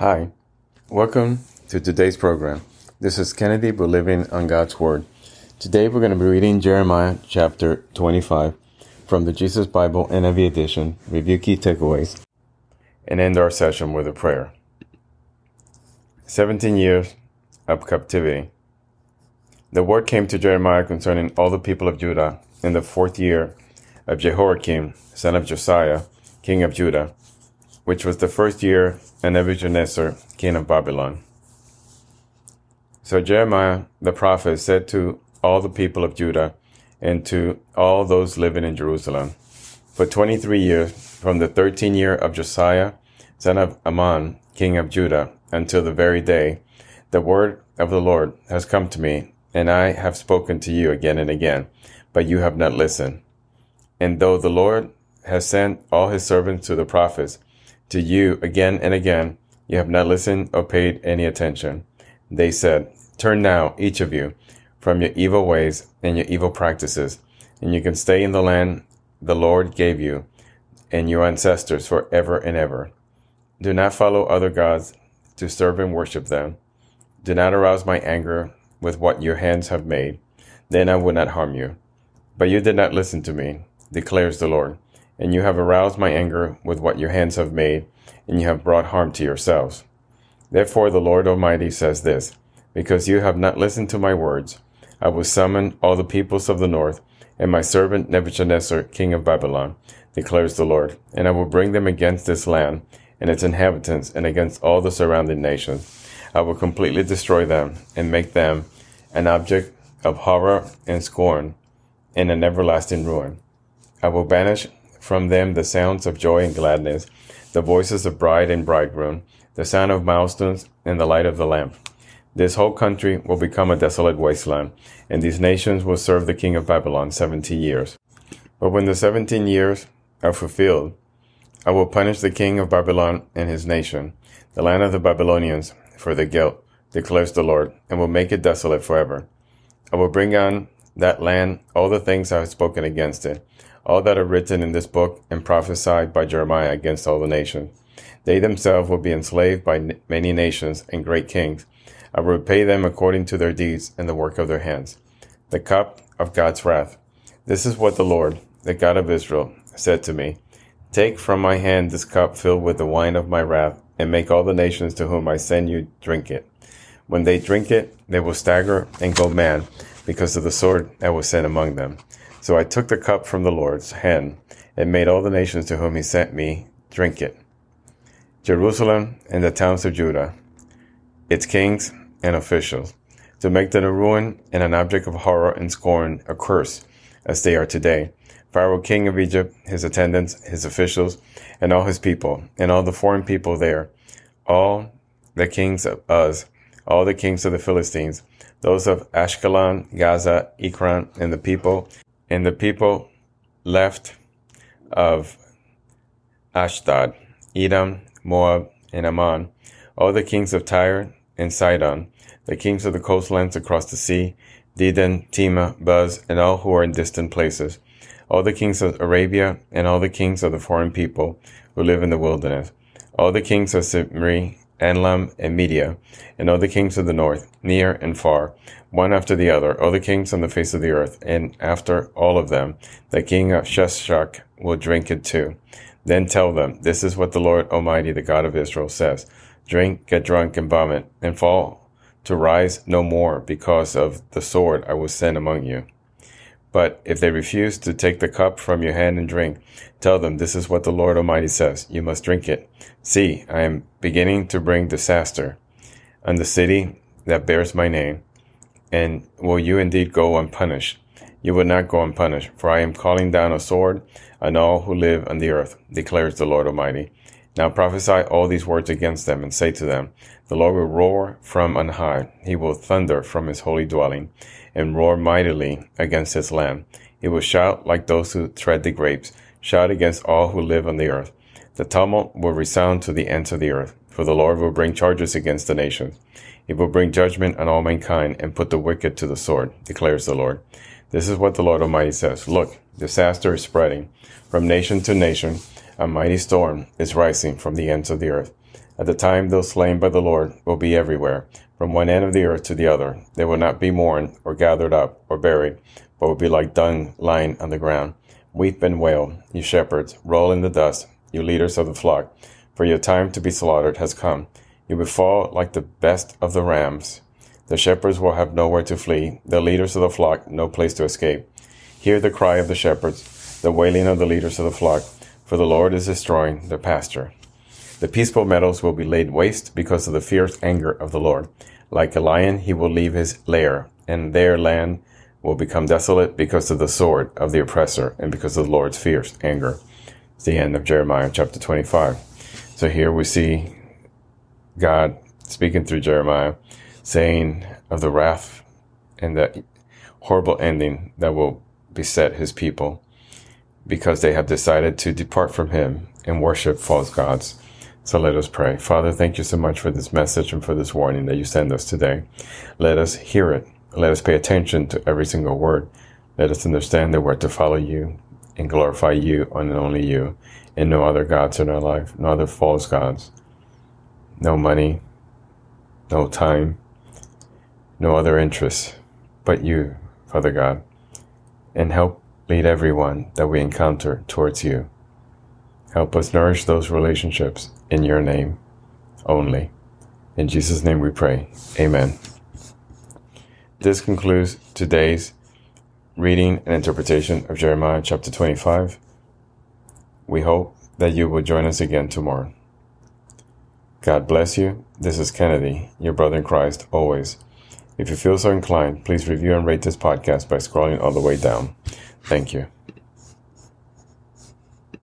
Hi, welcome to today's program. This is Kennedy Believing on God's Word. Today we're going to be reading Jeremiah chapter 25 from the Jesus Bible NIV edition, review key takeaways, and end our session with a prayer. 17 years of captivity. The word came to Jeremiah concerning all the people of Judah in the fourth year of Jehoiakim, son of Josiah, king of Judah, which was the first year of Nebuchadnezzar, king of Babylon. So Jeremiah the prophet said to all the people of Judah and to all those living in Jerusalem, For twenty three years, from the thirteenth year of Josiah, son of Amon, king of Judah, until the very day, the word of the Lord has come to me, and I have spoken to you again and again, but you have not listened. And though the Lord has sent all his servants to the prophets, to you again and again, you have not listened or paid any attention. They said, Turn now, each of you, from your evil ways and your evil practices, and you can stay in the land the Lord gave you and your ancestors forever and ever. Do not follow other gods to serve and worship them. Do not arouse my anger with what your hands have made. Then I would not harm you. But you did not listen to me, declares the Lord and you have aroused my anger with what your hands have made, and you have brought harm to yourselves. Therefore the Lord Almighty says this, because you have not listened to my words, I will summon all the peoples of the north, and my servant Nebuchadnezzar, king of Babylon, declares the Lord, and I will bring them against this land and its inhabitants, and against all the surrounding nations. I will completely destroy them, and make them an object of horror and scorn, and an everlasting ruin. I will banish from them the sounds of joy and gladness, the voices of bride and bridegroom, the sound of milestones, and the light of the lamp. This whole country will become a desolate wasteland, and these nations will serve the king of Babylon seventy years. But when the seventeen years are fulfilled, I will punish the king of Babylon and his nation, the land of the Babylonians, for their guilt, declares the Lord, and will make it desolate forever. I will bring on that land all the things I have spoken against it, all that are written in this book and prophesied by Jeremiah against all the nations. They themselves will be enslaved by many nations and great kings. I will repay them according to their deeds and the work of their hands. The cup of God's wrath. This is what the Lord, the God of Israel, said to me. Take from my hand this cup filled with the wine of my wrath, and make all the nations to whom I send you drink it. When they drink it, they will stagger and go mad because of the sword I will send among them. So I took the cup from the Lord's hand and made all the nations to whom he sent me drink it. Jerusalem and the towns of Judah, its kings and officials, to make them a ruin and an object of horror and scorn, a curse, as they are today. Pharaoh, king of Egypt, his attendants, his officials, and all his people, and all the foreign people there, all the kings of Uz, all the kings of the Philistines, those of Ashkelon, Gaza, Ekron, and the people and the people left of Ashdod, Edom, Moab, and Ammon, all the kings of Tyre and Sidon, the kings of the coastlands across the sea, Dedan, Tema, Buz, and all who are in distant places, all the kings of Arabia, and all the kings of the foreign people who live in the wilderness, all the kings of Zimri, Elam, and Media, and all the kings of the north, near and far, one after the other, all the kings on the face of the earth, and after all of them, the king of Sheshach will drink it too. Then tell them, This is what the Lord Almighty, the God of Israel, says Drink, get drunk, and vomit, and fall to rise no more because of the sword I will send among you. But if they refuse to take the cup from your hand and drink, tell them, This is what the Lord Almighty says You must drink it. See, I am beginning to bring disaster on the city that bears my name. And will you indeed go unpunished? You will not go unpunished, for I am calling down a sword on all who live on the earth, declares the Lord Almighty. Now prophesy all these words against them, and say to them, The Lord will roar from on high, he will thunder from his holy dwelling and roar mightily against his land. He will shout like those who tread the grapes, shout against all who live on the earth. The tumult will resound to the ends of the earth, for the Lord will bring charges against the nations. He will bring judgment on all mankind and put the wicked to the sword, declares the Lord. This is what the Lord Almighty says. Look, disaster is spreading from nation to nation. A mighty storm is rising from the ends of the earth. At the time, those slain by the Lord will be everywhere, from one end of the earth to the other. They will not be mourned, or gathered up, or buried, but will be like dung lying on the ground. Weep and wail, you shepherds, roll in the dust, you leaders of the flock, for your time to be slaughtered has come. You will fall like the best of the rams. The shepherds will have nowhere to flee, the leaders of the flock no place to escape. Hear the cry of the shepherds, the wailing of the leaders of the flock, for the Lord is destroying their pasture. The peaceful meadows will be laid waste because of the fierce anger of the Lord. Like a lion, he will leave his lair, and their land will become desolate because of the sword of the oppressor and because of the Lord's fierce anger. It's the end of Jeremiah chapter 25. So here we see God speaking through Jeremiah, saying of the wrath and the horrible ending that will beset his people because they have decided to depart from him and worship false gods. So let us pray. Father, thank you so much for this message and for this warning that you send us today. Let us hear it. Let us pay attention to every single word. Let us understand that we're to follow you and glorify you and only you, and no other gods in our life, no other false gods, no money, no time, no other interests, but you, Father God, and help lead everyone that we encounter towards you. Help us nourish those relationships in your name only. In Jesus' name we pray. Amen. This concludes today's reading and interpretation of Jeremiah chapter 25. We hope that you will join us again tomorrow. God bless you. This is Kennedy, your brother in Christ, always. If you feel so inclined, please review and rate this podcast by scrolling all the way down. Thank you.